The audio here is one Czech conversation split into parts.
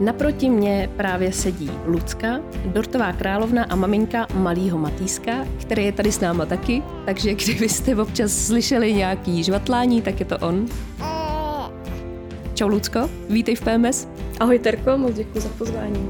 Naproti mě právě sedí Lucka, dortová královna a maminka malýho Matýska, který je tady s náma taky, takže kdybyste občas slyšeli nějaký žvatlání, tak je to on. Čau Lucko, vítej v PMS. Ahoj Terko, moc děkuji za pozvání.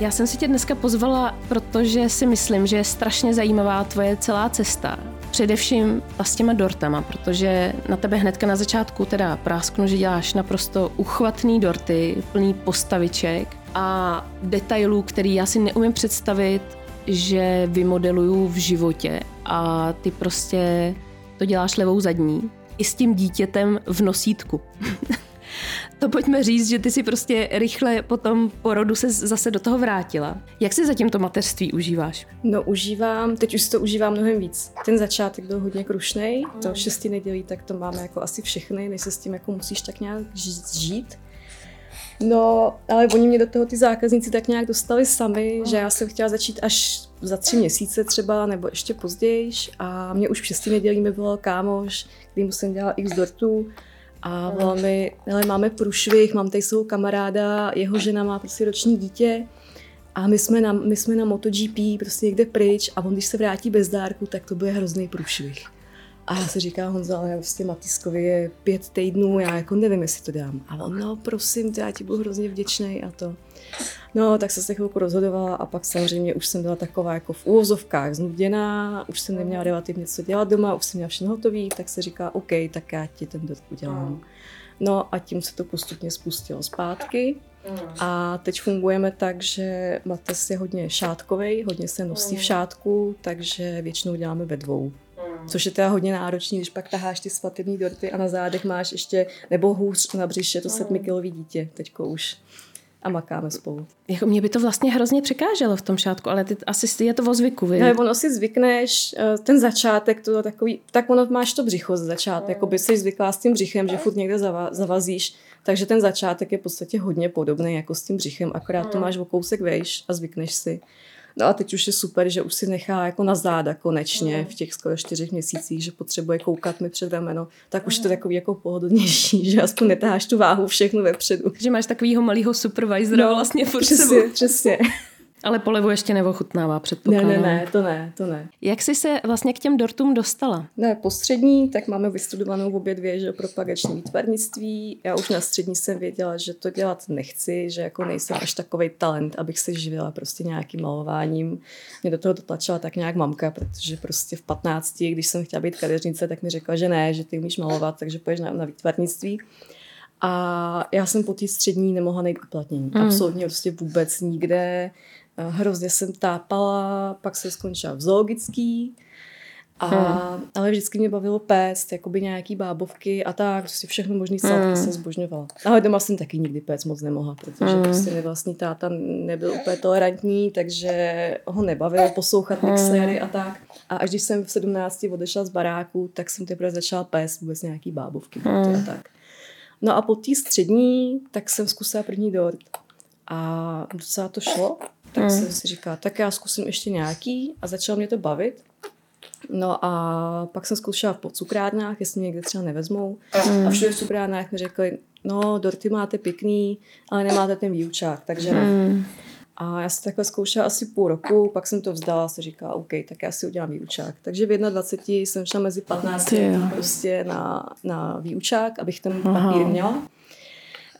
Já jsem si tě dneska pozvala, protože si myslím, že je strašně zajímavá tvoje celá cesta. Především s těma dortama, protože na tebe hnedka na začátku teda prásknu, že děláš naprosto uchvatný dorty, plný postaviček a detailů, který já si neumím představit, že vymodeluju v životě a ty prostě to děláš levou zadní i s tím dítětem v nosítku. to pojďme říct, že ty si prostě rychle po tom porodu se zase do toho vrátila. Jak si zatím to mateřství užíváš? No užívám, teď už to užívám mnohem víc. Ten začátek byl hodně krušný, to šesti nedělí, tak to máme jako asi všechny, než se s tím jako musíš tak nějak žít. No, ale oni mě do toho ty zákazníci tak nějak dostali sami, že já jsem chtěla začít až za tři měsíce třeba, nebo ještě později. A mě už v šesti nedělí mi volal kámoš, který jsem dělala x dortů a volal mi, ale máme průšvih, mám tady svou kamaráda, jeho žena má prostě roční dítě a my jsme na, my jsme na MotoGP prostě někde pryč a on když se vrátí bez dárku, tak to bude hrozný průšvih. A já se říká Honza, ale vlastně Matiskovi je pět týdnů, já jako nevím, jestli to dám. A on, no prosím, já ti budu hrozně vděčný a to. No, tak jsem se chvilku rozhodovala a pak samozřejmě už jsem byla taková jako v úvozovkách znuděná, už jsem neměla relativně co dělat doma, už jsem měla všechno hotový, tak se říká, OK, tak já ti ten dort udělám. No a tím se to postupně spustilo zpátky. A teď fungujeme tak, že Mates je hodně šátkový, hodně se nosí v šátku, takže většinou děláme ve dvou. Což je teda hodně náročný, když pak taháš ty svatební dorty a na zádech máš ještě, nebo hůř na břiše, to sedmikilový dítě teďko už a makáme spolu. Jako mě by to vlastně hrozně překáželo v tom šátku, ale ty asi je to o zvyku, vy? No, ono si zvykneš, eh, ten začátek, to takový, tak ono máš to břicho z začátku, jako by jsi zvyklá s tím břichem, že furt někde zavazíš, takže ten začátek je v podstatě hodně podobný jako s tím břichem, akorát to máš o kousek vejš a zvykneš si. No a teď už je super, že už si nechá jako na záda konečně mm. v těch skoro čtyřech měsících, že potřebuje koukat mi před rameno, tak už to je takový jako pohodlnější, že aspoň netáháš tu váhu všechno vepředu. Že máš takovýho malého supervisora no, vlastně furt přesně, sebou. přesně. Ale polevu ještě neochutnává, předpokládám. Ne, ne, ne, to ne, to ne. Jak jsi se vlastně k těm dortům dostala? Ne, po střední, tak máme vystudovanou v obě dvě, že propagační výtvarnictví. Já už na střední jsem věděla, že to dělat nechci, že jako nejsem až takový talent, abych se živila prostě nějakým malováním. Mě do toho dotlačila tak nějak mamka, protože prostě v 15, když jsem chtěla být kadeřnice, tak mi řekla, že ne, že ty umíš malovat, takže půjdeš na, na výtvarnictví. A já jsem po té střední nemohla najít uplatnění. Mm. Absolutně prostě vůbec nikde. Hrozně jsem tápala, pak jsem skončila v zoologický, a, hmm. ale vždycky mě bavilo péct, jakoby nějaký bábovky a tak, prostě všechno možný sladké hmm. jsem zbožňovala. Ale doma jsem taky nikdy péct moc nemohla, protože hmm. prostě mi vlastní táta nebyl úplně tolerantní, takže ho nebavilo poslouchat hmm. mixéry a tak. A až když jsem v 17 odešla z baráku, tak jsem teprve začala péct vůbec nějaký bábovky hmm. a tak. No a po té střední, tak jsem zkusila první dort. A docela to šlo tak mm. jsem si říkala, tak já zkusím ještě nějaký a začalo mě to bavit. No a pak jsem zkoušela v cukrárnách, jestli mě někde třeba nevezmou. Mm. A všude v cukrárnách mi řekli, no dorty máte pěkný, ale nemáte ten výučák, takže. Mm. A já jsem takhle zkoušela asi půl roku, pak jsem to vzdala a se říkala, OK, tak já si udělám výučák. Takže v 21 jsem šla mezi 15 prostě na, na výučák, abych ten papír měla.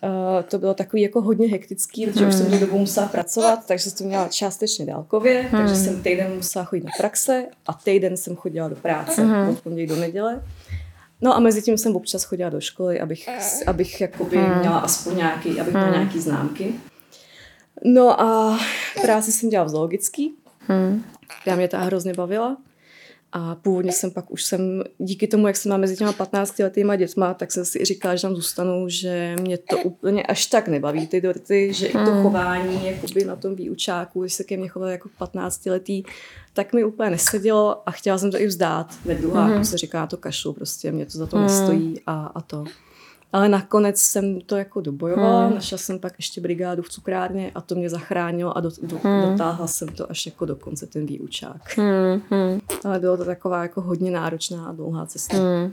Uh, to bylo takový jako hodně hektický, protože hmm. už jsem tu dobu musela pracovat, takže jsem to měla částečně dálkově, hmm. takže jsem týden musela chodit na praxe a týden jsem chodila do práce hmm. od pondělí do neděle. No a mezi tím jsem občas chodila do školy, abych, abych jakoby hmm. měla aspoň nějaký, abych měla hmm. nějaký známky. No a práci jsem dělala v zoologický, hmm. která mě ta hrozně bavila. A původně jsem pak už jsem, díky tomu, jak jsem mám mezi těma 15 letýma dětma, tak jsem si říkala, že tam zůstanu, že mě to úplně až tak nebaví, ty dorty, že i to hmm. chování jakoby na tom výučáku, když se ke mně choval jako 15 letý, tak mi úplně nesedělo a chtěla jsem to i vzdát ve druháku, hmm. se říká to kašlu, prostě mě to za to hmm. nestojí a, a to. Ale nakonec jsem to jako dobojovala, hmm. našla jsem pak ještě brigádu v cukrárně a to mě zachránilo a do, do, hmm. dotáhla jsem to až jako do konce ten výučák. Hmm. Hmm. Ale bylo to taková jako hodně náročná a dlouhá cesta. Hmm.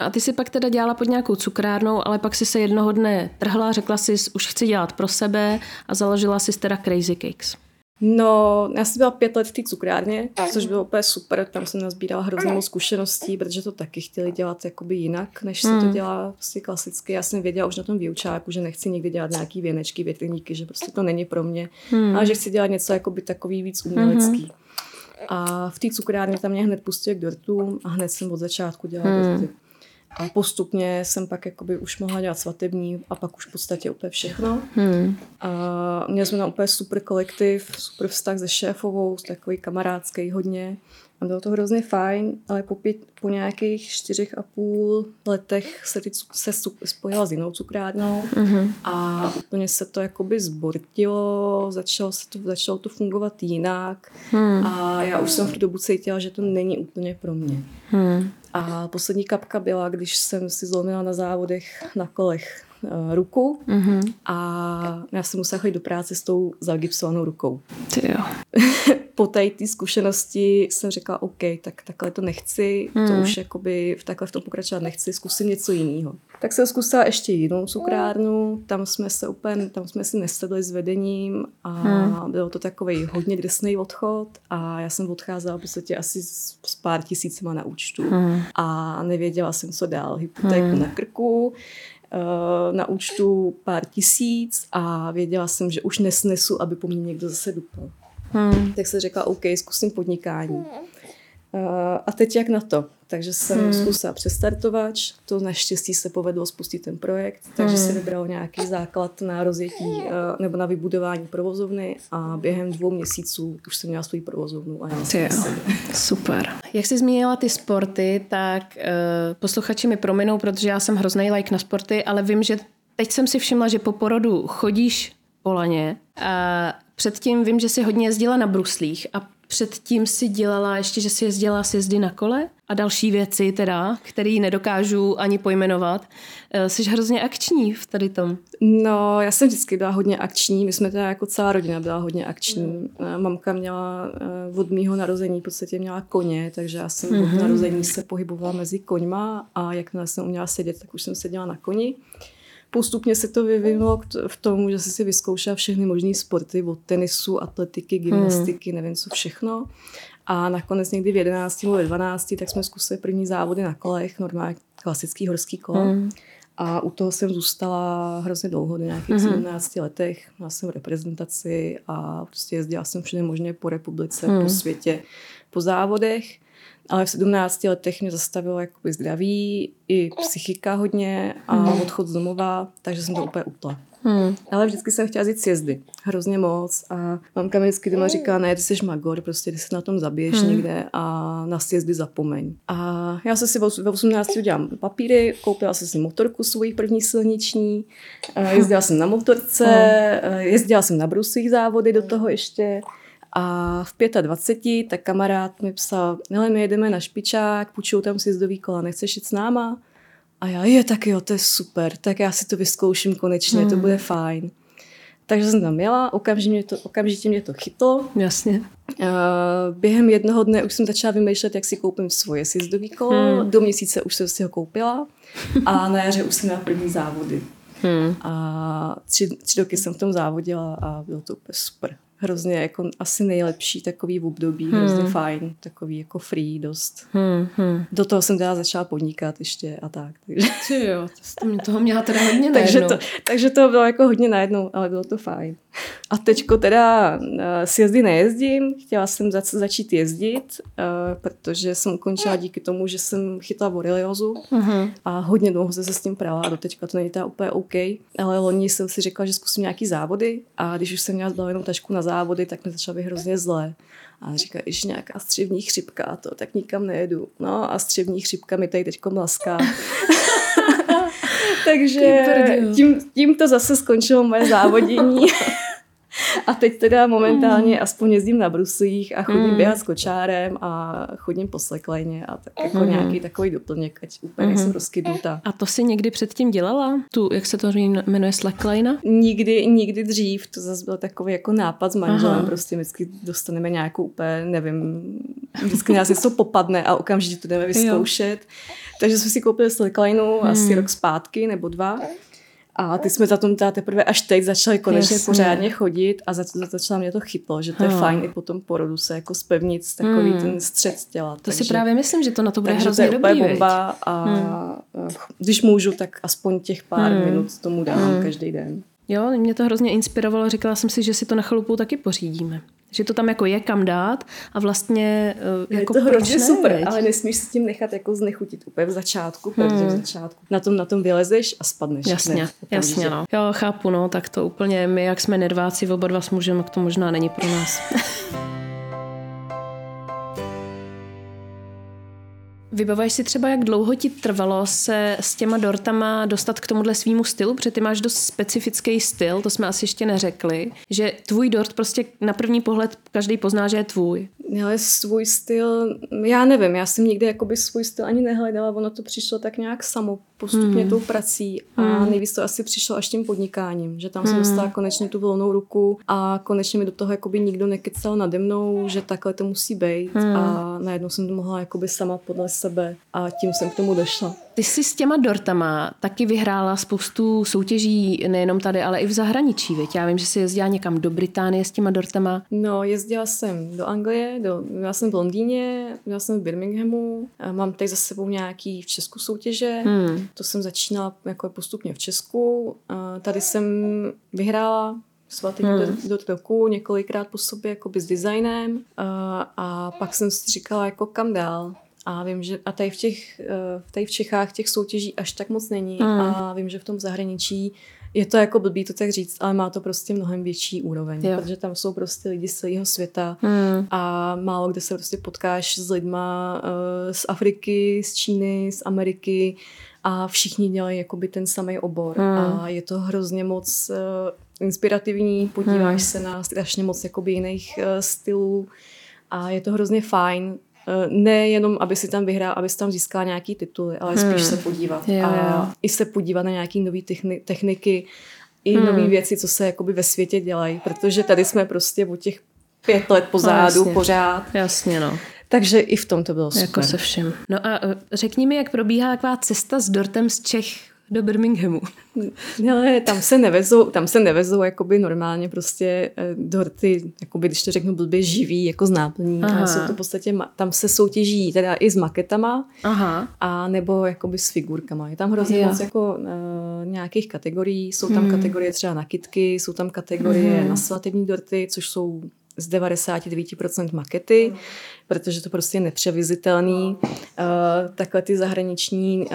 No a ty si pak teda dělala pod nějakou cukrárnou, ale pak si se jednoho dne trhla, řekla si, už chci dělat pro sebe a založila si teda Crazy Cakes. No, já jsem byla pět let v té cukrárně, což bylo úplně super, tam jsem nazbírala hrozně moc zkušeností, protože to taky chtěli dělat jakoby jinak, než se to hmm. dělá prostě klasicky. Já jsem věděla už na tom výučáku, že nechci nikdy dělat nějaký věnečky, větrníky, že prostě to není pro mě, hmm. ale že chci dělat něco jakoby takový víc umělecký. Hmm. A v té cukrárně tam mě hned pustili k dortům a hned jsem od začátku dělala hmm. dorty. A postupně jsem pak jakoby už mohla dělat svatební a pak už v podstatě úplně všechno. Hmm. A měli jsme tam úplně super kolektiv, super vztah se šéfovou, takový kamarádský hodně. A bylo to hrozně fajn, ale po, pět, po nějakých čtyřech a půl letech se, ty, se spojila s jinou cukrárnou mm-hmm. a úplně se to jakoby zbortilo, začalo, se to, začalo to fungovat jinak mm. a já už jsem v tu dobu cítila, že to není úplně pro mě. Mm. A poslední kapka byla, když jsem si zlomila na závodech na kolech uh, ruku mm-hmm. a já jsem musela chodit do práce s tou zagipsovanou rukou. Ty jo. po té zkušenosti jsem řekla, OK, tak takhle to nechci, mm. to hmm. už jakoby v takhle v tom pokračovat nechci, zkusím něco jiného. Tak jsem zkusila ještě jinou cukrárnu, tam jsme se úplně, tam jsme si nesedli s vedením a mm. bylo to takový hodně drsný odchod a já jsem odcházela v podstatě asi s, s pár tisícima na účtu mm. a nevěděla jsem, co dál. Hypotéku mm. na krku, eh, na účtu pár tisíc a věděla jsem, že už nesnesu, aby po mně někdo zase dupal. Hmm. Tak se řekla, OK, zkusím podnikání. Uh, a teď jak na to? Takže jsem hmm. zkusila přestartovač, to naštěstí se povedlo spustit ten projekt, takže hmm. si vybral nějaký základ na rozjetí uh, nebo na vybudování provozovny a během dvou měsíců už jsem měla svůj provozovnu. A já Super. Jak jsi zmínila ty sporty, tak uh, posluchači mi prominou, protože já jsem hrozný like na sporty, ale vím, že teď jsem si všimla, že po porodu chodíš po laně. A Předtím vím, že si hodně jezdila na bruslích a předtím si dělala ještě, že si jezdila sjezdy na kole a další věci teda, které nedokážu ani pojmenovat. Eh, jsi hrozně akční v tady tom. No, já jsem vždycky byla hodně akční. My jsme teda jako celá rodina byla hodně akční. Mm. Mamka měla eh, od mýho narození v podstatě měla koně, takže já jsem mm-hmm. od mhm. narození se pohybovala mezi koňma a jakmile jsem uměla sedět, tak už jsem seděla na koni. Postupně se to vyvinulo v tom, že jsem si vyzkoušela všechny možné sporty, od tenisu, atletiky, gymnastiky, hmm. nevím co všechno. A nakonec někdy v 11 nebo ve 12, tak jsme zkusili první závody na kolech, normálně klasický horský kolo. Hmm. A u toho jsem zůstala hrozně dlouho, do nějakých mm-hmm. 17 letech. Měla jsem reprezentaci a prostě jezdila jsem všude možně po republice, mm. po světě, po závodech. Ale v 17 letech mě zastavilo jakoby zdraví, i psychika hodně a hmm. odchod z domova, takže jsem to úplně utla. Hmm. Ale vždycky jsem chtěla jít sjezdy. Hrozně moc. A mamka mi vždycky doma říká, ne, ty jsi magor, prostě ty se na tom zabiješ hmm. někde a na sjezdy zapomeň. A já jsem si ve 18 udělám papíry, koupila jsem si motorku svoji první silniční, jezdila jsem na motorce, hmm. jezdila jsem na bruslích závody do toho ještě. A v 25 tak kamarád mi psal, hele, my jedeme na špičák, půjčuju tam si zdový kola, nechceš jít s náma? A já, je, tak jo, to je super, tak já si to vyzkouším konečně, hmm. to bude fajn. Takže jsem tam jela, okamžitě mě to, okamžitě mě to chytlo. Jasně. Uh, během jednoho dne už jsem začala vymýšlet, jak si koupím svoje sjezdový kolo. Hmm. Do měsíce už jsem si ho koupila a na jaře už jsem měla první závody. Hmm. A tři, tři roky jsem v tom závodila a bylo to úplně super hrozně jako asi nejlepší takový v období, hmm. hrozně fajn, takový jako free dost. Hmm, hmm. Do toho jsem teda začala podnikat ještě a tak. Takže. Ty jo, to toho měla teda hodně takže, to, takže to bylo jako hodně najednou, ale bylo to fajn. A teďko teda uh, si jezdy nejezdím, chtěla jsem zač- začít jezdit, uh, protože jsem ukončila díky tomu, že jsem chytla boreliozu uh-huh. a hodně dlouho se s tím prala a do teďka to není ta úplně OK. Ale loni jsem si řekla, že zkusím nějaký závody a když už jsem měla zbalenou tašku na závody, tak mi začala být hrozně zlé. A říká, že nějaká střevní chřipka, a to tak nikam nejedu. No a střevní chřipka mi tady teď mlaská. Takže tím, tím to zase skončilo moje závodění. A teď teda momentálně mm. aspoň jezdím na bruslích a chodím mm. běhat s kočárem a chodím po sleklejně a tak jako mm. nějaký takový doplněk, ať úplně mm. nejsem rozkydnutá. A to si někdy předtím dělala? Tu, jak se to jmenuje, slackline? Nikdy, nikdy dřív. To zase byl takový jako nápad s manželem. Aha. Prostě vždycky dostaneme nějakou úplně, nevím, vždycky nás něco popadne a okamžitě to jdeme vyzkoušet. Jo. Takže jsme si koupili slackline hmm. asi rok zpátky nebo dva. A ty jsme za tom teda teprve až teď začali konečně Jasně. pořádně chodit a za, za, začala mě to chytlo, že to je fajn i po tom porodu se jako spevnit takový hmm. ten střed těla. To takže, si právě myslím, že to na to bude hrozně to je dobrý, bomba a hmm. když můžu, tak aspoň těch pár hmm. minut tomu dám hmm. každý den. Jo, mě to hrozně inspirovalo, říkala jsem si, že si to na chalupu taky pořídíme. Že to tam jako je kam dát a vlastně je jako to hrozně super, veď? ale nesmíš s tím nechat jako znechutit úplně v začátku, hmm. protože v začátku na tom, na tom vylezeš a spadneš. Jasně, ne, jasně no. Jo, chápu, no, tak to úplně my, jak jsme nerváci oba dva s mužem, to možná není pro nás. Vybavuješ si třeba, jak dlouho ti trvalo se s těma dortama dostat k tomuhle svýmu stylu, protože ty máš dost specifický styl, to jsme asi ještě neřekli, že tvůj dort prostě na první pohled každý pozná, že je tvůj. Ale svůj styl, já nevím, já jsem nikdy jakoby svůj styl ani nehledala, ono to přišlo tak nějak samo, postupně hmm. tou prací a hmm. nejvíc to asi přišlo až tím podnikáním, že tam hmm. jsem dostala konečně tu volnou ruku a konečně mi do toho jakoby nikdo nekecal nade mnou, že takhle to musí být hmm. a najednou jsem to mohla jakoby sama podle sebe a tím jsem k tomu došla. Ty jsi s těma dortama taky vyhrála spoustu soutěží, nejenom tady, ale i v zahraničí, veď? Já vím, že jsi jezdila někam do Británie s těma dortama. No, jezdila jsem do Anglie, do, já jsem v Londýně, já jsem v Birminghamu, mám tady za sebou nějaký v Česku soutěže, hmm. to jsem začínala jako postupně v Česku. Tady jsem vyhrála svatý hmm. do, do roku několikrát po sobě jako s designem a, a pak jsem si říkala jako kam dál. A vím, že a tady v, těch, eh, tady v Čechách těch soutěží až tak moc není mm. a vím, že v tom zahraničí je to jako blbý to tak říct, ale má to prostě mnohem větší úroveň, jo. protože tam jsou prostě lidi z celého světa mm. a málo kde se prostě potkáš s lidma uh, z Afriky, z Číny, z Ameriky a všichni dělají jakoby ten samý obor mm. a je to hrozně moc uh, inspirativní, podíváš mm. se na strašně moc jakoby jiných uh, stylů a je to hrozně fajn nejenom, aby si tam vyhrál, aby si tam získal nějaký tituly, ale spíš hmm. se podívat. Jo, a i se podívat na nějaké nové techniky, i hmm. nové věci, co se jakoby ve světě dělají, protože tady jsme prostě o těch pět let pozadu no, pořád. Jasně, no. Takže i v tom to bylo super. Jako se všem. No a eh, řekni mi, jak probíhá taková cesta s dortem z Čech do Birminghamu. Ale tam se nevezou, tam se nevezou jakoby normálně prostě eh, dorty, jakoby, když to řeknu blbě, živý, jako z náplní. Jsou to v podstatě, tam se soutěží teda i s maketama, Aha. a nebo jakoby s figurkama. Je tam hrozně moc jako uh, nějakých kategorií. Jsou tam hmm. kategorie třeba na kitky, jsou tam kategorie hmm. na svatební dorty, což jsou z 99% makety, protože to prostě je nepřevizitelný. Uh, takhle ty zahraniční uh,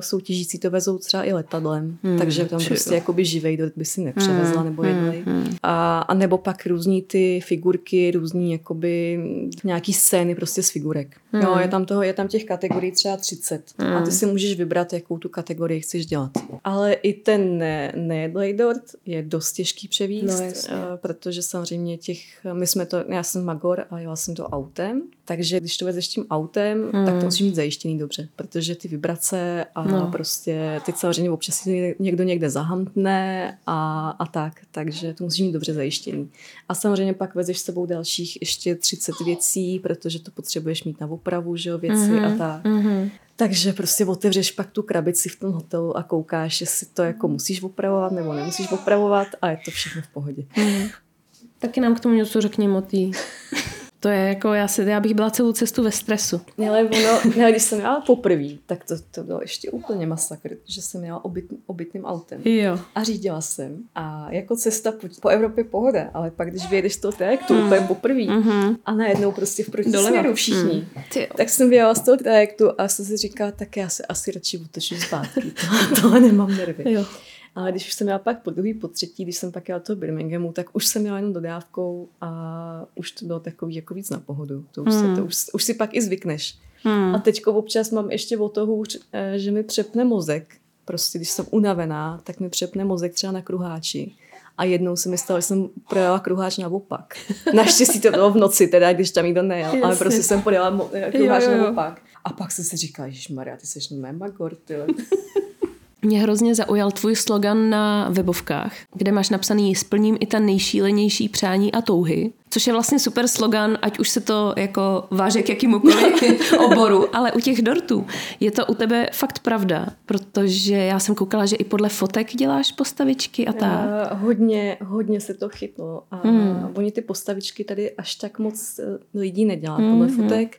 soutěžící to vezou třeba i letadlem, hmm, takže tam prostě jakoby živej dort by si nepřevezla hmm, nebo hmm, jedli. Hmm, A, a nebo pak různý ty figurky, různý jakoby nějaký scény prostě z figurek. Hmm. Jo, je tam toho, je tam těch kategorií třeba 30 hmm. a ty si můžeš vybrat, jakou tu kategorii chceš dělat. Ale i ten ne, nejedlej dort je dost těžký převíst, no, uh, protože samozřejmě těch, my jsme to, já jsem Magor a jela jsem to autem, takže když to vezeš tím autem, hmm. tak to musíš mít zajištěný dobře, protože ty vibrace a no. prostě teď samozřejmě občas si někdo někde zahamtne a, a tak, takže to musíš mít dobře zajištěný. A samozřejmě pak vezeš s sebou dalších ještě 30 věcí, protože to potřebuješ mít na opravu, že jo, věci mm-hmm. a tak. Mm-hmm. Takže prostě otevřeš pak tu krabici v tom hotelu a koukáš, jestli to jako musíš opravovat nebo nemusíš opravovat a je to všechno v pohodě. Mm. Taky nám k tomu něco řekni, Motý. To je jako, já, si, já bych byla celou cestu ve stresu. Ale ono, ne, když jsem měla poprvé, tak to, to bylo ještě úplně masakr, že jsem měla obyt, obytným autem. Jo. A řídila jsem. A jako cesta po, po Evropě pohoda, ale pak když vyjedeš to trajektu mm. úplně poprvé mm-hmm. a najednou prostě v protisměru všichni, mm. tak jsem vyjela z toho trajektu a jsem si říkala, tak já se asi radši otočím zpátky. To, tohle nemám nervy. Jo. Ale když už jsem měla pak po druhý, po třetí, když jsem pak jela do Birminghamu, tak už jsem měla jenom dodávkou a už to bylo takový jako víc na pohodu. To už, hmm. se, to už, už si pak i zvykneš. Hmm. A teďko občas mám ještě o to hůř, eh, že mi přepne mozek. Prostě když jsem unavená, tak mi přepne mozek třeba na kruháči. A jednou se mi stalo, že jsem projela kruháč naopak. Naštěstí to bylo v noci, teda, když tam nikdo nejel, Jasně. ale prostě jsem projela mo- kruháč jo, jo, jo. naopak. A pak jsem si říkala, že Maria, ty jsi mé magor, ty. Mě hrozně zaujal tvůj slogan na webovkách, kde máš napsaný splním i ta nejšílenější přání a touhy, což je vlastně super slogan, ať už se to jako váže k jakýmukoliv oboru, ale u těch dortů je to u tebe fakt pravda, protože já jsem koukala, že i podle fotek děláš postavičky a tak. Uh, hodně, hodně se to chytlo a hmm. oni ty postavičky tady až tak moc eh, lidí nedělá hmm. podle fotek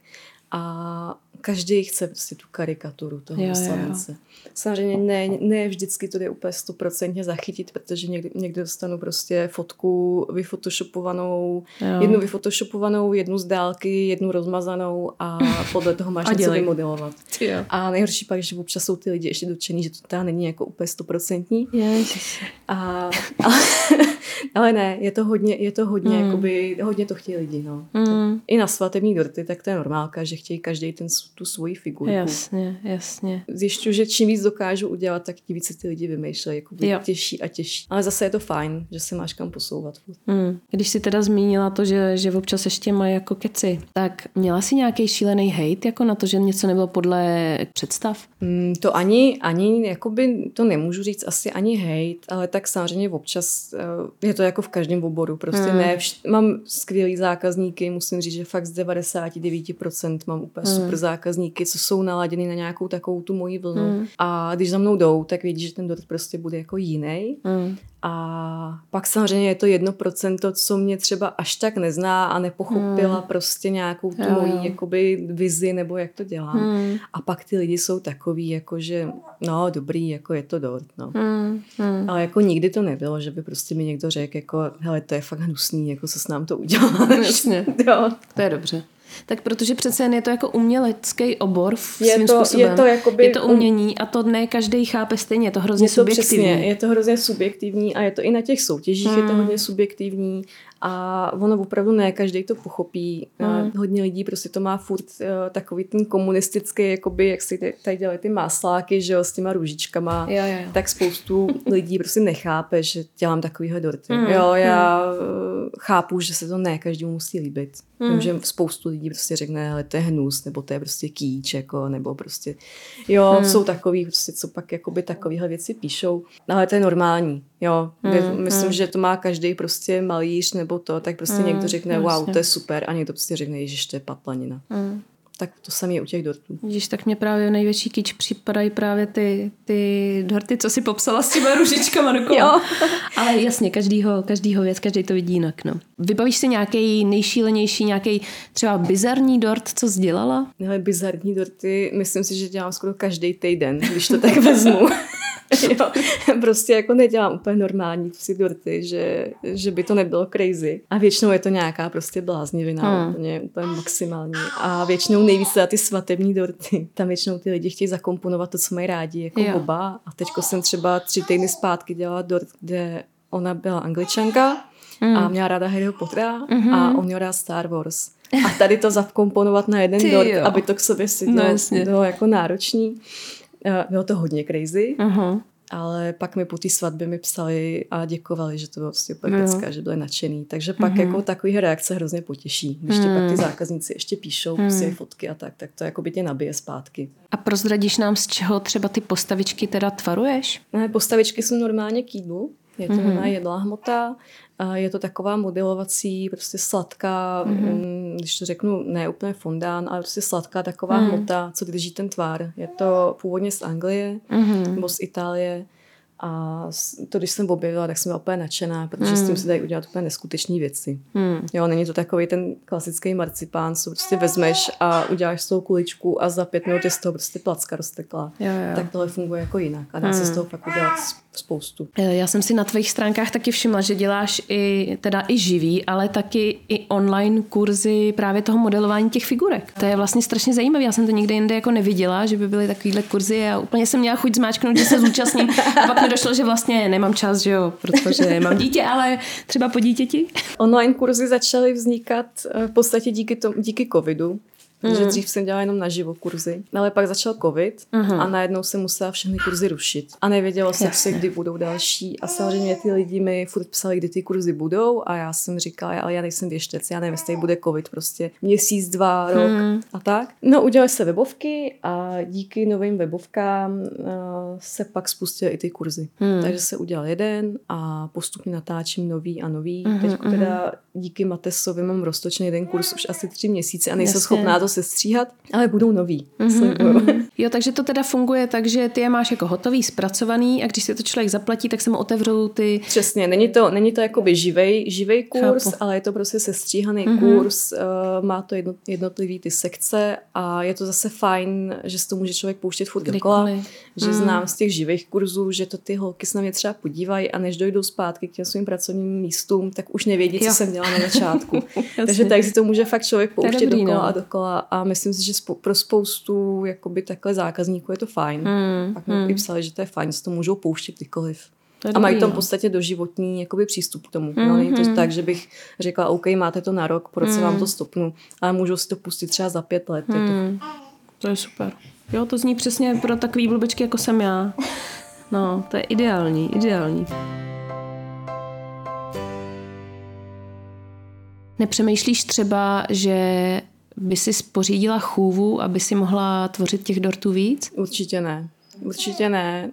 a každý chce prostě tu karikaturu toho jo, slavence. Jo. Samozřejmě ne, ne vždycky to jde úplně stoprocentně zachytit, protože někdy, někdy dostanu prostě fotku vyfotoshopovanou, jo. jednu vyfotoshopovanou, jednu z dálky, jednu rozmazanou a podle toho máš něco vymodelovat. Jo. A nejhorší pak, že občas jsou ty lidi ještě dotčený, že to teda není jako úplně stoprocentní. A, ale, ale ne, je to hodně, je to hodně, mm. jakoby, hodně to chtějí lidi. No. Mm. I na svatební dorty, tak to je normálka, že chtějí každý ten tu svoji figurku. Jasně, jasně. Zjišťuju, že čím víc dokážu udělat, tak tím více ty lidi vymýšlejí, jako těžší a těžší. Ale zase je to fajn, že se máš kam posouvat. Mm. Když si teda zmínila to, že, že občas ještě mají jako keci, tak měla si nějaký šílený hate jako na to, že něco nebylo podle představ? Mm, to ani, ani, jakoby, to nemůžu říct asi ani hate, ale tak samozřejmě občas eh, je to jako v každém oboru. Prostě mm. ne, vš- mám skvělý zákazníky, musím říct, že fakt z 99% mám úplně mm. super zákazníky co jsou naladěny na nějakou takovou tu moji vlnu. Mm. A když za mnou jdou, tak vědí, že ten dort prostě bude jako jiný. Mm. A pak samozřejmě je to jedno procento, co mě třeba až tak nezná a nepochopila mm. prostě nějakou tu moji jakoby vizi nebo jak to dělám. Mm. A pak ty lidi jsou takový, jako že no dobrý, jako je to dort, no. Mm. Mm. Ale jako nikdy to nebylo, že by prostě mi někdo řekl, jako hele, to je fakt hnusný, jako co s nám to udělá. Jasně. jo. To je dobře. Tak protože přece jen je to jako umělecký obor v je svým to, způsobem. Je to, jakoby, je to umění a to ne každý chápe stejně, je to hrozně je to subjektivní. Přesně, je to hrozně subjektivní a je to i na těch soutěžích, hmm. je to hmm. hodně subjektivní a ono opravdu ne, každý to pochopí. Hmm. Hodně lidí prostě to má furt uh, takový ten komunistický, jakoby, jak si tady dělají ty másláky, že jo, s těma růžičkama, jo, jo, jo. tak spoustu lidí prostě nechápe, že dělám takovýhle dorty. Hmm. Jo, já hmm. chápu, že se to ne každému musí líbit. Hmm. Vím, že spoustu lidí prostě řekne, ale to je hnus, nebo to je prostě kýč, jako, nebo prostě, jo, hmm. jsou takový, prostě, co pak jakoby takovýhle věci píšou, ale to je normální, jo. Hmm. Myslím, hmm. že to má každý prostě malíř nebo to, tak prostě hmm. někdo řekne, wow, to je super, a někdo prostě řekne, ježiš, to je paplanina. Hmm tak to samé u těch dortů. Vidíš, tak mě právě největší kýč připadají právě ty, ty dorty, co si popsala s těma ružičkama jo. Ale jasně, každýho, každýho věc, každý to vidí jinak. No. Vybavíš si nějaký nejšílenější, nějaký třeba bizarní dort, co jsi dělala? Ale bizarní dorty, myslím si, že dělám skoro každý týden, když to tak vezmu. jo, prostě jako nedělám úplně normální si dorty, že, že by to nebylo crazy. A většinou je to nějaká prostě bláznivina, hmm. úplně, úplně maximální. A většinou nejvíce za ty svatební dorty. Tam většinou ty lidi chtějí zakomponovat to, co mají rádi, jako jo. boba. A teďko jsem třeba tři týdny zpátky dělala dort, kde ona byla angličanka mm. a měla ráda Harryho Pottera mm-hmm. a on měl rád Star Wars. A tady to zakomponovat na jeden Ty dort, jo. aby to k sobě si no, bylo jako náročný. Eh, bylo to hodně crazy, uh-huh. ale pak mi po té svatbě mi psali a děkovali, že to bylo prostě úplně pecka, že byli nadšený. Takže pak uh-huh. jako takový reakce hrozně potěší. Když uh-huh. pak ty zákazníci ještě píšou uh-huh. prostě fotky a tak, tak to jako by tě nabije zpátky. A prozradíš nám, z čeho třeba ty postavičky teda tvaruješ? Ne, postavičky jsou normálně k jídlu. Je to mm-hmm. jedlá hmota, je to taková modelovací, prostě sladká, mm-hmm. když to řeknu, ne úplně fondán, ale prostě sladká taková mm. hmota, co drží ten tvar. Je to původně z Anglie mm-hmm. nebo z Itálie A to, když jsem objevila, tak jsem byla úplně nadšená, protože mm. s tím hmm. se dají udělat úplně neskutečné věci. Mm. Jo, není to takový ten klasický marcipán, co prostě vezmeš a uděláš z toho kuličku a za pět minut je z toho prostě placka roztekla. Jo, jo. Tak tohle funguje jako jinak a dá mm. se z hmm. toho fakt udělat spoustu. Eh, já jsem si na tvých stránkách taky všimla, že děláš i teda i živý, ale taky i online kurzy právě toho modelování těch figurek. To je vlastně strašně zajímavé. Já jsem to nikde jinde jako neviděla, že by byly takovýhle kurzy a úplně jsem měla chuť zmáčknout, že se zúčastním. A pak mi došlo, že vlastně nemám čas, že jo, protože mám dítě, ale třeba po dítěti. Online kurzy začaly vznikat eh, v podstatě díky, tomu, díky covidu. Mm. dřív jsem dělala jenom naživo kurzy. Ale pak začal covid mm. a najednou se musela všechny kurzy rušit. A nevědělo se, se, kdy budou další. A samozřejmě ty lidi mi furt psali, kdy ty kurzy budou a já jsem říkala, ale já nejsem věštec, já nevím, jestli bude covid prostě měsíc, dva, rok mm. a tak. No udělali se webovky a díky novým webovkám uh, se pak spustily i ty kurzy. Mm. Takže se udělal jeden a postupně natáčím nový a nový. Mm. Teď teda díky Matesovi mám roztočný jeden kurz už asi tři měsíce a nejsem Jasně. schopná to sestříhat, ale budou nový. Mm-hmm, mm-hmm. Jo, takže to teda funguje tak, že ty je máš jako hotový, zpracovaný a když si to člověk zaplatí, tak se mu otevřou ty... Přesně, není to, není to jakoby živej, živej kurz, Chápu. ale je to prostě sestříhaný mm-hmm. kurz, uh, má to jedno, jednotlivý ty sekce a je to zase fajn, že si to může člověk pouštět furt dokola, že mm. znám z těch živých kurzů, že to ty holky se na mě třeba podívají a než dojdou zpátky k těm svým pracovním místům, tak už nevědí, co jo. jsem dělala na začátku. Takže tak si to může fakt člověk pouštět dokola no. a dokola a myslím si, že spou- pro spoustu jakoby takhle zákazníků je to fajn. Hmm. Pak mi hmm. psali, že to je fajn, že to můžou pouštět kdykoliv. To a mají tam v podstatě doživotní jakoby, přístup k tomu. Mm-hmm. No, není to hmm. tak, že bych řekla, OK, máte to na rok, proč mm. se vám to hmm. stopnu, ale můžou si to pustit třeba za pět let. Mm. Je to... Hmm. to je super. Jo, to zní přesně pro takový blbečky, jako jsem já. No, to je ideální, ideální. Nepřemýšlíš třeba, že by si spořídila chůvu, aby si mohla tvořit těch dortů víc? Určitě ne. Určitě ne.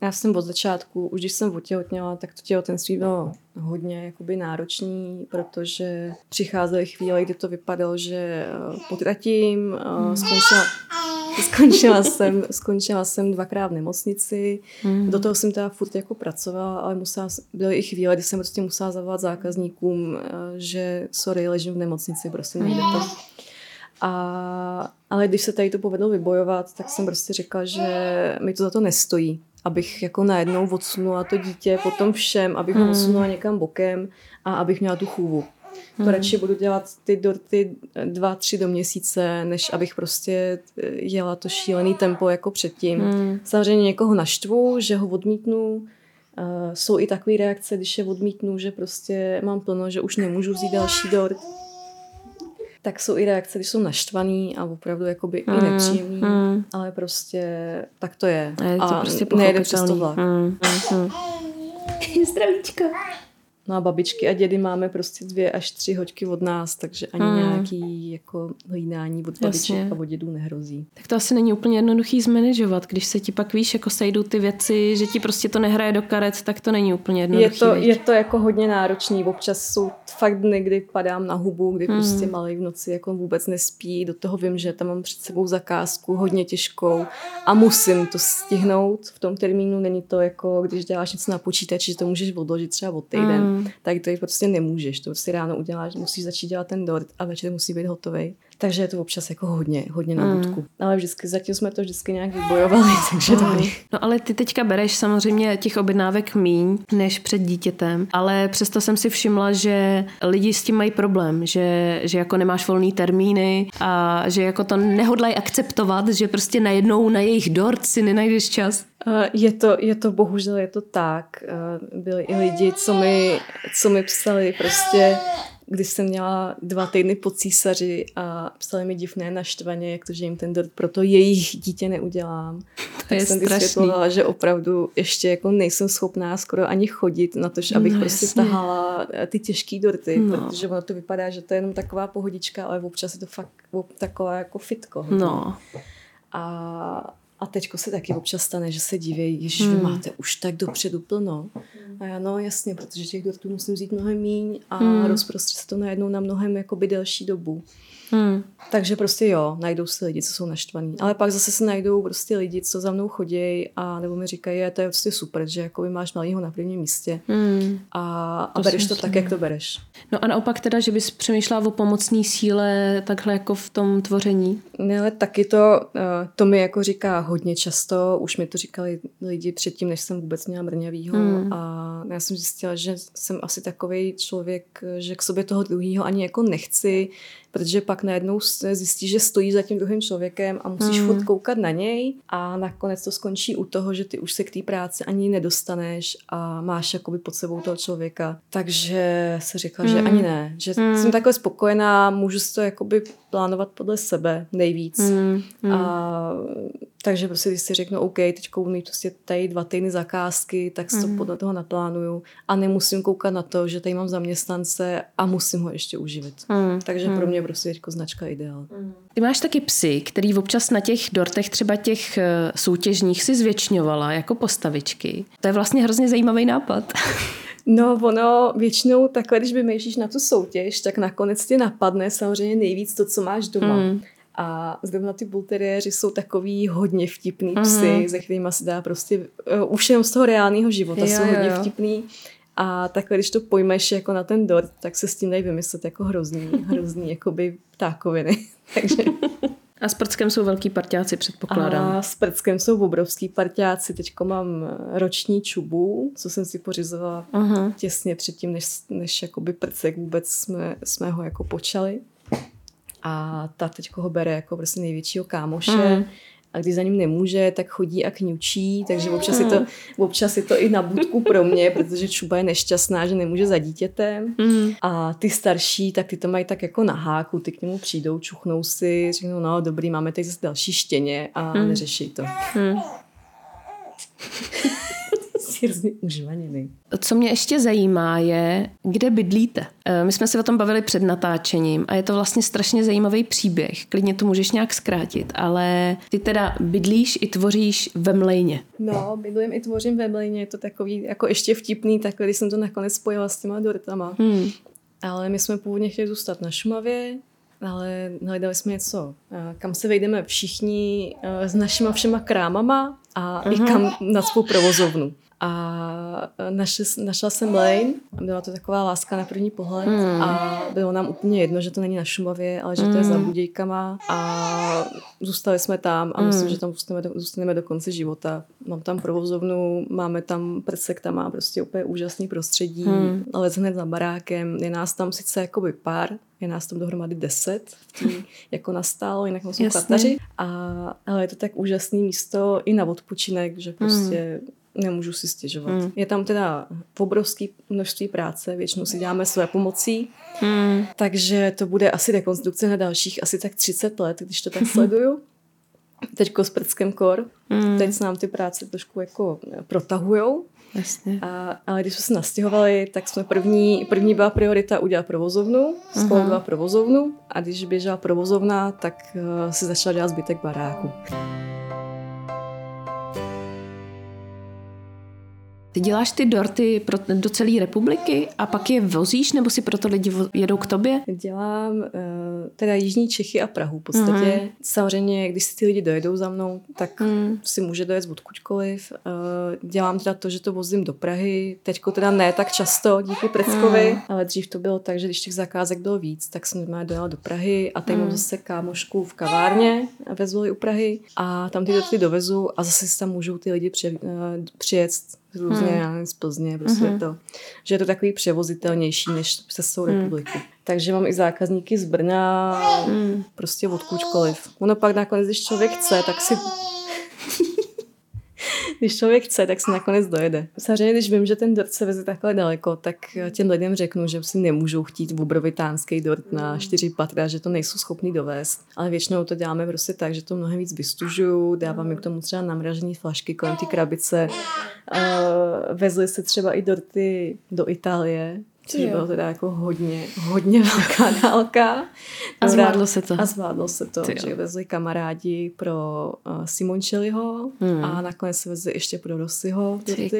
Já jsem od začátku, už když jsem otěhotněla, tak to těhotenství bylo hodně jakoby náročný, protože přicházely chvíle, kdy to vypadalo, že potratím, skončila, skončila, jsem, skončila jsem dvakrát v nemocnici, mm. do toho jsem teda furt jako pracovala, ale musela, byly i chvíle, kdy jsem prostě musela zavolat zákazníkům, že sorry, ležím v nemocnici, prostě nejde to. A, ale když se tady to povedlo vybojovat, tak jsem prostě řekla, že mi to za to nestojí. Abych jako najednou odsunula to dítě potom všem, abych ho hmm. odsunula někam bokem a abych měla tu chůvu. To hmm. radši budu dělat ty dorty dva, tři do měsíce, než abych prostě jela to šílený tempo jako předtím. Hmm. Samozřejmě někoho naštvu, že ho odmítnu. Uh, jsou i takové reakce, když je odmítnu, že prostě mám plno, že už nemůžu vzít další dort tak jsou i reakce, když jsou naštvaný a opravdu jakoby mm, i nepříjemný, mm. ale prostě tak to je. A je to a prostě nejde přes to vlak. Mm, mm. Zdravíčko. No a babičky a dědy máme prostě dvě až tři hoďky od nás, takže ani hmm. nějaký jako hlídání od babiček Jasně. a od dědů nehrozí. Tak to asi není úplně jednoduchý zmanežovat, když se ti pak víš, jako sejdou ty věci, že ti prostě to nehraje do karet, tak to není úplně jednoduchý. Je to, je to jako hodně náročný, občas jsou fakt dny, kdy padám na hubu, kdy hmm. prostě malý v noci jako vůbec nespí, do toho vím, že tam mám před sebou zakázku hodně těžkou a musím to stihnout v tom termínu, není to jako, když děláš něco na počítači, že to můžeš odložit třeba od týden. Hmm tak to prostě nemůžeš. To si ráno uděláš, musíš začít dělat ten dort a večer musí být hotový. Takže je to občas jako hodně, hodně na mm. budku. Ale vždycky, zatím jsme to vždycky nějak vybojovali, takže mm. dobrý. No ale ty teďka bereš samozřejmě těch objednávek míň než před dítětem, ale přesto jsem si všimla, že lidi s tím mají problém, že, že jako nemáš volný termíny a že jako to nehodlají akceptovat, že prostě najednou na jejich dort si nenajdeš čas. Je to, je to bohužel, je to tak. Byli i lidi, co mi, co mi psali prostě když jsem měla dva týdny po císaři a psali mi divné naštvaně, jak to, že jim ten dort pro to jejich dítě neudělám. To tak je jsem vysvětlovala, že opravdu ještě jako nejsem schopná skoro ani chodit na to, abych no, prostě jasně. tahala eh, ty těžké dorty, no. protože ono to vypadá, že to je jenom taková pohodička, ale občas je to fakt taková jako fitko. No. A, a teďko se taky občas stane, že se diví, že hmm. vy máte už tak dopředu plno. A já no jasně, protože těch dortů musím vzít mnohem míň a hmm. rozprostřít se to najednou na mnohem jakoby delší dobu. Hmm. Takže prostě jo, najdou si lidi, co jsou naštvaní. Ale pak zase se najdou prostě lidi, co za mnou chodí a nebo mi říkají, je to je prostě super, že jako máš malýho na prvním místě hmm. a, a bereš to tak, jak to bereš. No a naopak teda, že bys přemýšlela o pomocné síle takhle jako v tom tvoření? Ne, ale taky to, eh, to mi jako říká hodně často, už mi to říkali lidi předtím, než jsem vůbec měla mrňavýho hmm. a já jsem zjistila, že jsem asi takový člověk, že k sobě toho druhého ani jako nechci, protože pak najednou zjistíš, že stojí za tím druhým člověkem a musíš mm. furt koukat na něj a nakonec to skončí u toho, že ty už se k té práci ani nedostaneš a máš jakoby pod sebou toho člověka. Takže se řekla, mm. že ani ne, že mm. jsem takhle spokojená, můžu si to jakoby plánovat podle sebe nejvíc. Mm. A takže prostě když si řeknu, OK, teď mít prostě tady dva týdny zakázky, tak si to mm. podle toho naplánuju a nemusím koukat na to, že tady mám zaměstnance a musím ho ještě uživit. Mm. Takže mm. pro mě prostě jako značka ideál. Mm. Ty máš taky psy, který občas na těch dortech třeba těch eh, soutěžních si zvětšňovala jako postavičky. To je vlastně hrozně zajímavý nápad. No, ono většinou takhle, když vymýšlíš na tu soutěž, tak nakonec ti napadne samozřejmě nejvíc to, co máš doma. Mm. A zrovna ty bulteriéři jsou takový hodně vtipný psy, mm-hmm. se kterými se dá prostě, uh, už jenom z toho reálného života jo, jsou jo, hodně jo. vtipný. A takhle, když to pojmeš jako na ten dort, tak se s tím dají vymyslet jako hrozný, hrozný jakoby ptákoviny. Takže... A s prckem jsou velký parťáci, předpokládám. A s prckem jsou obrovský parťáci. Teďko mám roční čubu, co jsem si pořizovala uh-huh. těsně předtím, než, než jakoby prcek vůbec jsme, jsme ho jako počali a ta teď ho bere jako prostě největšího kámoše. Mm. A když za ním nemůže, tak chodí a kňučí, takže občas, mm. je to, občas je to i na budku pro mě, protože Čuba je nešťastná, že nemůže za dítětem. Mm. A ty starší, tak ty to mají tak jako na háku, ty k němu přijdou, čuchnou si, řeknou, no dobrý, máme teď zase další štěně a mm. neřeší to. Mm hrozně užvaněný. Co mě ještě zajímá je, kde bydlíte. Eh, my jsme se o tom bavili před natáčením a je to vlastně strašně zajímavý příběh. Klidně to můžeš nějak zkrátit, ale ty teda bydlíš i tvoříš ve Mlejně. No, bydlím i tvořím ve Mlejně, je to takový jako ještě vtipný, tak když jsem to nakonec spojila s těma dortama. Hmm. Ale my jsme původně chtěli zůstat na Šumavě, ale hledali jsme něco, eh, kam se vejdeme všichni eh, s našima všema krámama a uh-huh. i mhm. kam na svou provozovnu. A naši, našla jsem Lane, byla to taková láska na první pohled mm. a bylo nám úplně jedno, že to není na Šumavě, ale že to je za hmm. Budějkama a zůstali jsme tam a mm. myslím, že tam zůstaneme do, zůstaneme do konce života. Mám tam provozovnu, máme tam prsek, tam má prostě úplně úžasný prostředí, mm. ale hned za barákem, je nás tam sice jakoby pár, je nás tam dohromady deset, jako nastálo, jinak jsou kataři. A, ale je to tak úžasné místo i na odpočinek, že prostě mm nemůžu si stěžovat. Mm. Je tam teda obrovské množství práce, většinou si děláme své pomocí, mm. takže to bude asi rekonstrukce na dalších asi tak 30 let, když to tak sleduju. Teďko s prckem kor. Mm. Teď se nám ty práce trošku jako protahujou. Jasně. A, ale když jsme se nastěhovali, tak jsme první, první byla priorita udělat provozovnu, spolu byla provozovnu a když běžela provozovna, tak uh, se začala dělat zbytek baráku. Ty děláš ty dorty pro, do celé republiky a pak je vozíš, nebo si proto lidi jedou k tobě? Dělám uh, teda Jižní Čechy a Prahu v podstatě. Mm. Samozřejmě, když si ty lidi dojedou za mnou, tak mm. si může dojet odkudkoliv. Uh, dělám teda to, že to vozím do Prahy. Teďko teda ne tak často díky Preckovi, mm. ale dřív to bylo tak, že když těch zakázek bylo víc, tak jsem normálně dojela do Prahy a teď mm. mám zase kámošku v kavárně vezuli u Prahy a tam ty dorty dovezu a zase si tam můžou ty lidi při, uh, přijet různě, hmm. já z Plzně, prostě hmm. to, že je to takový převozitelnější než přes celou hmm. republiku. Takže mám i zákazníky z Brna, hmm. prostě odkudkoliv. Ono pak nakonec, když člověk chce, tak si když člověk chce, tak se nakonec dojede. Samozřejmě, když vím, že ten dort se veze takhle daleko, tak těm lidem řeknu, že si nemůžou chtít obrovitánský dort na čtyři patra, že to nejsou schopní dovést. Ale většinou to děláme prostě tak, že to mnohem víc vystužuju, dávám k tomu třeba namražené flašky kolem té krabice. Uh, vezli se třeba i dorty do Itálie, Což bylo teda jako hodně, hodně velká dálka. A zvládlo se to. A zvládlo se to, že vezli kamarádi pro uh, Simoncelliho hmm. a nakonec se vezli ještě pro Rossiho. Ty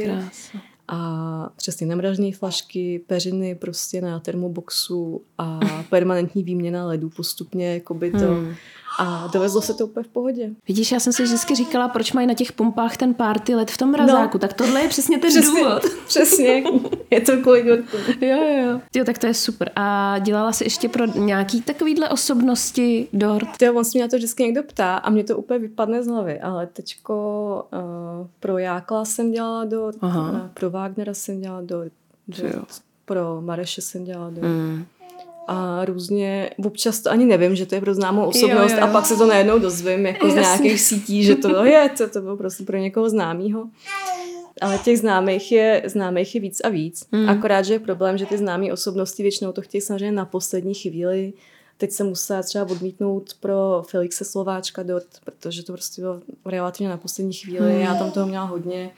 a přesně namražené flašky, peřiny prostě na termoboxu a permanentní výměna ledů postupně, jako by to... Hmm. A dovezlo se to úplně v pohodě. Vidíš, já jsem si vždycky říkala, proč mají na těch pumpách ten party let v tom mrazáku. No, tak tohle je přesně ten přesně, důvod. Přesně, je to kvůli jo, jo, jo. Jo, tak to je super. A dělala jsi ještě pro nějaký takovýhle osobnosti dort? Jo, on se mě na to vždycky někdo ptá a mě to úplně vypadne z hlavy, ale teďko uh, pro Jákla jsem dělala dort, Aha. Pro Wagnera jsem dělala dort, dort pro Mareše jsem dělala dort. Mm a různě, občas to ani nevím, že to je pro známou osobnost jo, jo, jo. a pak se to najednou dozvím jako Jasně. z nějakých sítí, že to je, to, to bylo prostě pro někoho známého. Ale těch známých je, známých je víc a víc. Hmm. Akorát, že je problém, že ty známé osobnosti většinou to chtějí samozřejmě na poslední chvíli. Teď jsem musela třeba odmítnout pro Felixe Slováčka dort, protože to prostě bylo relativně na poslední chvíli. Hmm. Já tam toho měla hodně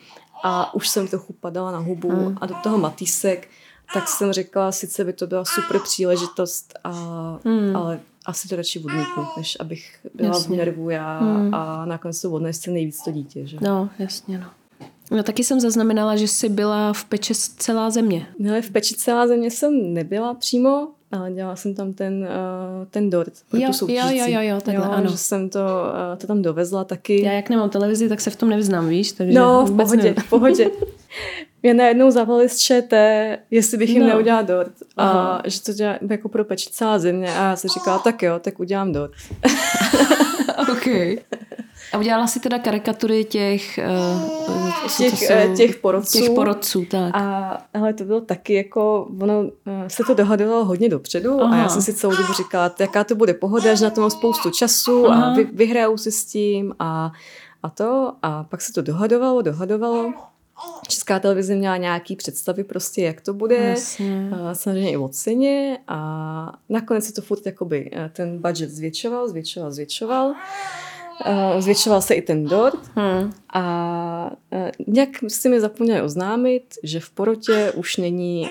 a už jsem trochu padala na hubu hmm. a do toho Matýsek tak jsem řekla, sice by to byla super příležitost, a, hmm. ale asi to radši odmítnu, než abych byla jasně. v nervu já hmm. a nakonec to odnese nejvíc to dítě. Že? No, jasně, no. No taky jsem zaznamenala, že jsi byla v peči celá země. No, v peči celá země jsem nebyla přímo, ale dělala jsem tam ten, uh, ten dort pro jo, tu soutěžící. Jo, jo, jo, jo, takhle, jo, ano. Že jsem to, uh, to tam dovezla taky. Já jak nemám televizi, tak se v tom nevyznám, víš? Takže no, v pohodě, v pohodě. Mě najednou zavolali z ČT, jestli bych jim no. neudělala dort. A Aha. že to dělá jako pro peč celá země. A já jsem říkala, tak jo, tak udělám dort. OK. A udělala si teda karikatury těch, uh, těch, jsou, eh, těch porodců. Těch porodců, tak. A ale to bylo taky jako, ono uh, se to dohadovalo hodně dopředu Aha. a já jsem si celou dobu říkala, jaká to bude pohoda, že na to mám spoustu času Aha. a vy, vyhraju si s tím a, a to. A pak se to dohadovalo, dohadovalo. Česká televize měla nějaký představy prostě, jak to bude, Jasně. samozřejmě i o ceně a nakonec se to furt jakoby ten budget zvětšoval, zvětšoval, zvětšoval. Zvětšoval se i ten dort hmm. a nějak si mi zapomněli oznámit, že v porotě už není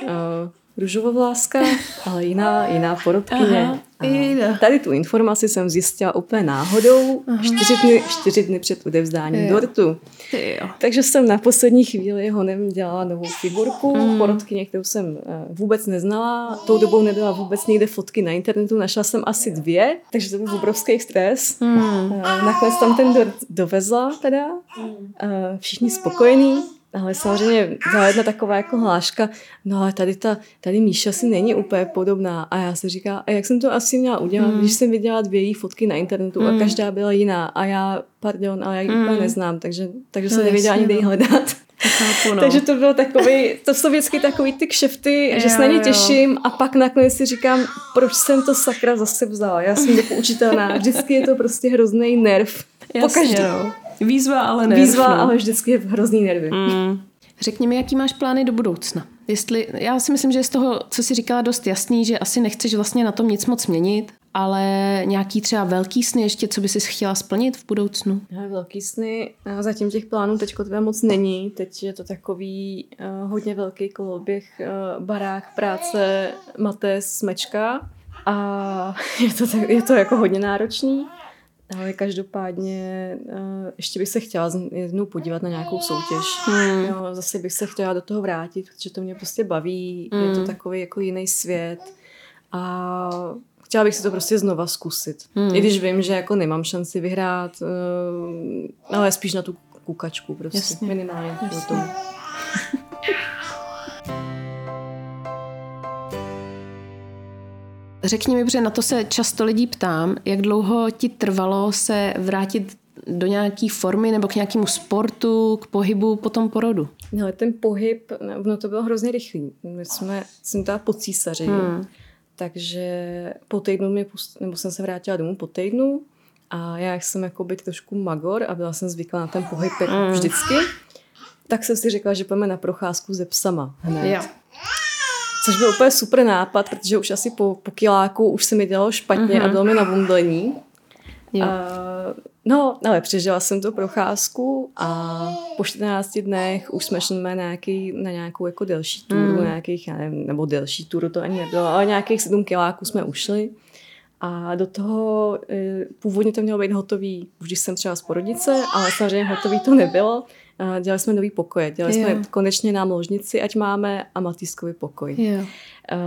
růžovovláska, ale jiná, jiná porodkyně. Aha. A tady tu informaci jsem zjistila úplně náhodou čtyři dny, čtyři dny před odevzdáním jo. dortu. Jo. Takže jsem na poslední chvíli honem dělala novou figurku, mm. porodkyně, kterou jsem eh, vůbec neznala. Tou dobou nebyla vůbec nikde fotky na internetu, našla jsem asi dvě, takže to byl obrovský stres. Mm. Nakonec tam ten dort dovezla teda, mm. všichni spokojení. Ale samozřejmě byla jedna taková jako hláška, no ale tady ta, tady Míša si není úplně podobná. A já si říká, a jak jsem to asi měla udělat, mm. když jsem viděla dvě její fotky na internetu mm. a hmm. každá byla jiná. A já, pardon, ale já ji mm. úplně hmm. neznám, takže, takže no, jsem nevěděla ani, kde ji hledat. Chápu, no. Takže to bylo takový, to jsou vždycky takový ty kšefty, jo, že se na ně těším a pak nakonec si říkám, proč jsem to sakra zase vzala. Já jsem jako učitelná, vždycky je to prostě hrozný nerv. Jasně, no. Výzva, ale ne. Výzva, ale vždycky je hrozný nervy. Mm. Řekni mi, jaký máš plány do budoucna? Jestli, já si myslím, že z toho, co jsi říkala, dost jasný, že asi nechceš vlastně na tom nic moc měnit, ale nějaký třeba velký sny ještě, co by si chtěla splnit v budoucnu? Já, velký sny, zatím těch plánů teď teda moc není. Teď je to takový uh, hodně velký koloběh, uh, barák, práce, maté, smečka a je to, tak, je to jako hodně náročný. Ale každopádně uh, ještě bych se chtěla jednou podívat na nějakou soutěž. Hmm. Jo, zase bych se chtěla do toho vrátit, protože to mě prostě baví. Hmm. Je to hmm. takový jako jiný svět. A chtěla bych si to prostě znova zkusit. Hmm. I když vím, že jako nemám šanci vyhrát, uh, ale spíš na tu kukačku prostě. Jasně. Minimálně Jasně. Řekni mi, protože na to se často lidí ptám, jak dlouho ti trvalo se vrátit do nějaké formy nebo k nějakému sportu, k pohybu po tom porodu? No, ten pohyb, no to bylo hrozně rychlý. My jsme, jsem teda po císaři, hmm. takže po týdnu mě pust, nebo jsem se vrátila domů po týdnu a já jsem jako být trošku magor a byla jsem zvyklá na ten pohyb jako hmm. vždycky, tak jsem si řekla, že půjdeme na procházku ze psama hned. Jo. Což byl úplně super nápad, protože už asi po, po kiláku už se mi dělalo špatně mm-hmm. a mhm. bylo mi na bumblení. Jo. Uh, no, ale přežila jsem tu procházku a po 14 dnech už jsme šli na, nějaký, na nějakou jako delší turu, mm. nějakých, já nevím, nebo delší turu to ani nebylo, ale nějakých 7 kiláků jsme ušli. A do toho e, původně to mělo být hotový, už když jsem třeba z porodice, ale samozřejmě hotový to nebylo, dělali jsme nový pokoje. Dělali jo. jsme konečně nám ložnici, ať máme, a matýskový pokoj. Jo.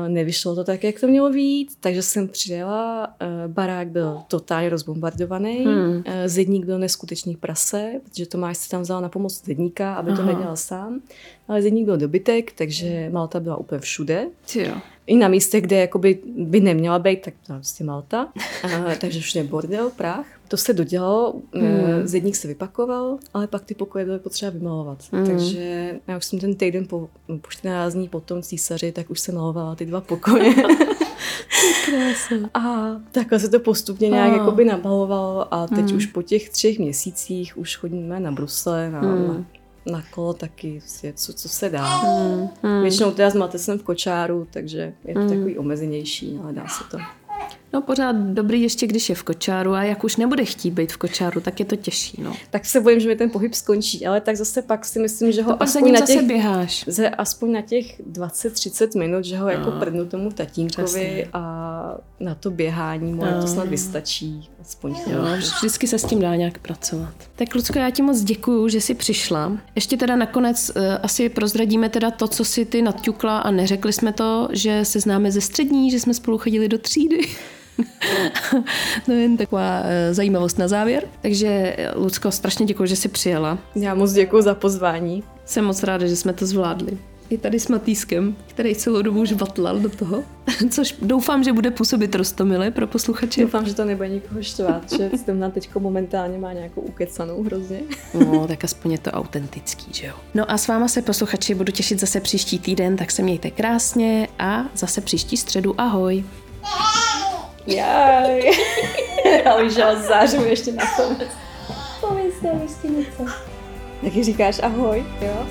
Nevyšlo to tak, jak to mělo být, takže jsem přijela, barák byl totálně rozbombardovaný, hmm. zedník byl neskutečný prase, protože Tomáš se tam vzal na pomoc zedníka, aby Aha. to nedělal sám, ale zedník byl dobytek, takže Malta byla úplně všude. Jo i na místech, kde jakoby by neměla být, tak prostě Malta. A, takže už je bordel, prach. To se dodělalo, mm. zedník se vypakoval, ale pak ty pokoje byly potřeba vymalovat. Mm. Takže já už jsem ten týden po, po 14 dní po tom císaři, tak už jsem malovala ty dva pokoje. a takhle se to postupně nějak oh. jakoby nabalovalo a teď mm. už po těch třech měsících už chodíme na Brusle, na, mm. na na kolo taky, co, co se dá. Mm, mm. Většinou teda s matesem v kočáru, takže je to mm. takový omezenější, ale dá se to. No pořád dobrý ještě, když je v kočáru a jak už nebude chtít být v kočáru, tak je to těžší, no. Tak se bojím, že mi ten pohyb skončí, ale tak zase pak si myslím, že ho to aspoň na těch, běháš. Ze, aspoň na těch 20-30 minut, že ho jako no. jako prdnu tomu tatínkovi Přesně. a na to běhání mu no. to snad vystačí. Aspoň jo, vždycky se s tím dá nějak pracovat. Tak Lucko, já ti moc děkuju, že jsi přišla. Ještě teda nakonec uh, asi prozradíme teda to, co si ty nadťukla a neřekli jsme to, že se známe ze střední, že jsme spolu chodili do třídy. To je jen taková uh, zajímavost na závěr. Takže Lucko, strašně děkuji, že jsi přijela. Já moc děkuji za pozvání. Jsem moc ráda, že jsme to zvládli i tady s Matýskem, který celou dobu už vatlal do toho, což doufám, že bude působit rostomile pro posluchače. Doufám, že to nebude nikoho štvat, že na teďko momentálně má nějakou ukecanou hrozně. No, tak aspoň je to autentický, že jo. No a s váma se posluchači budu těšit zase příští týden, tak se mějte krásně a zase příští středu ahoj. Jaj. Já už zářím ještě na konec. Pověz ještě něco. Taky říkáš ahoj, jo?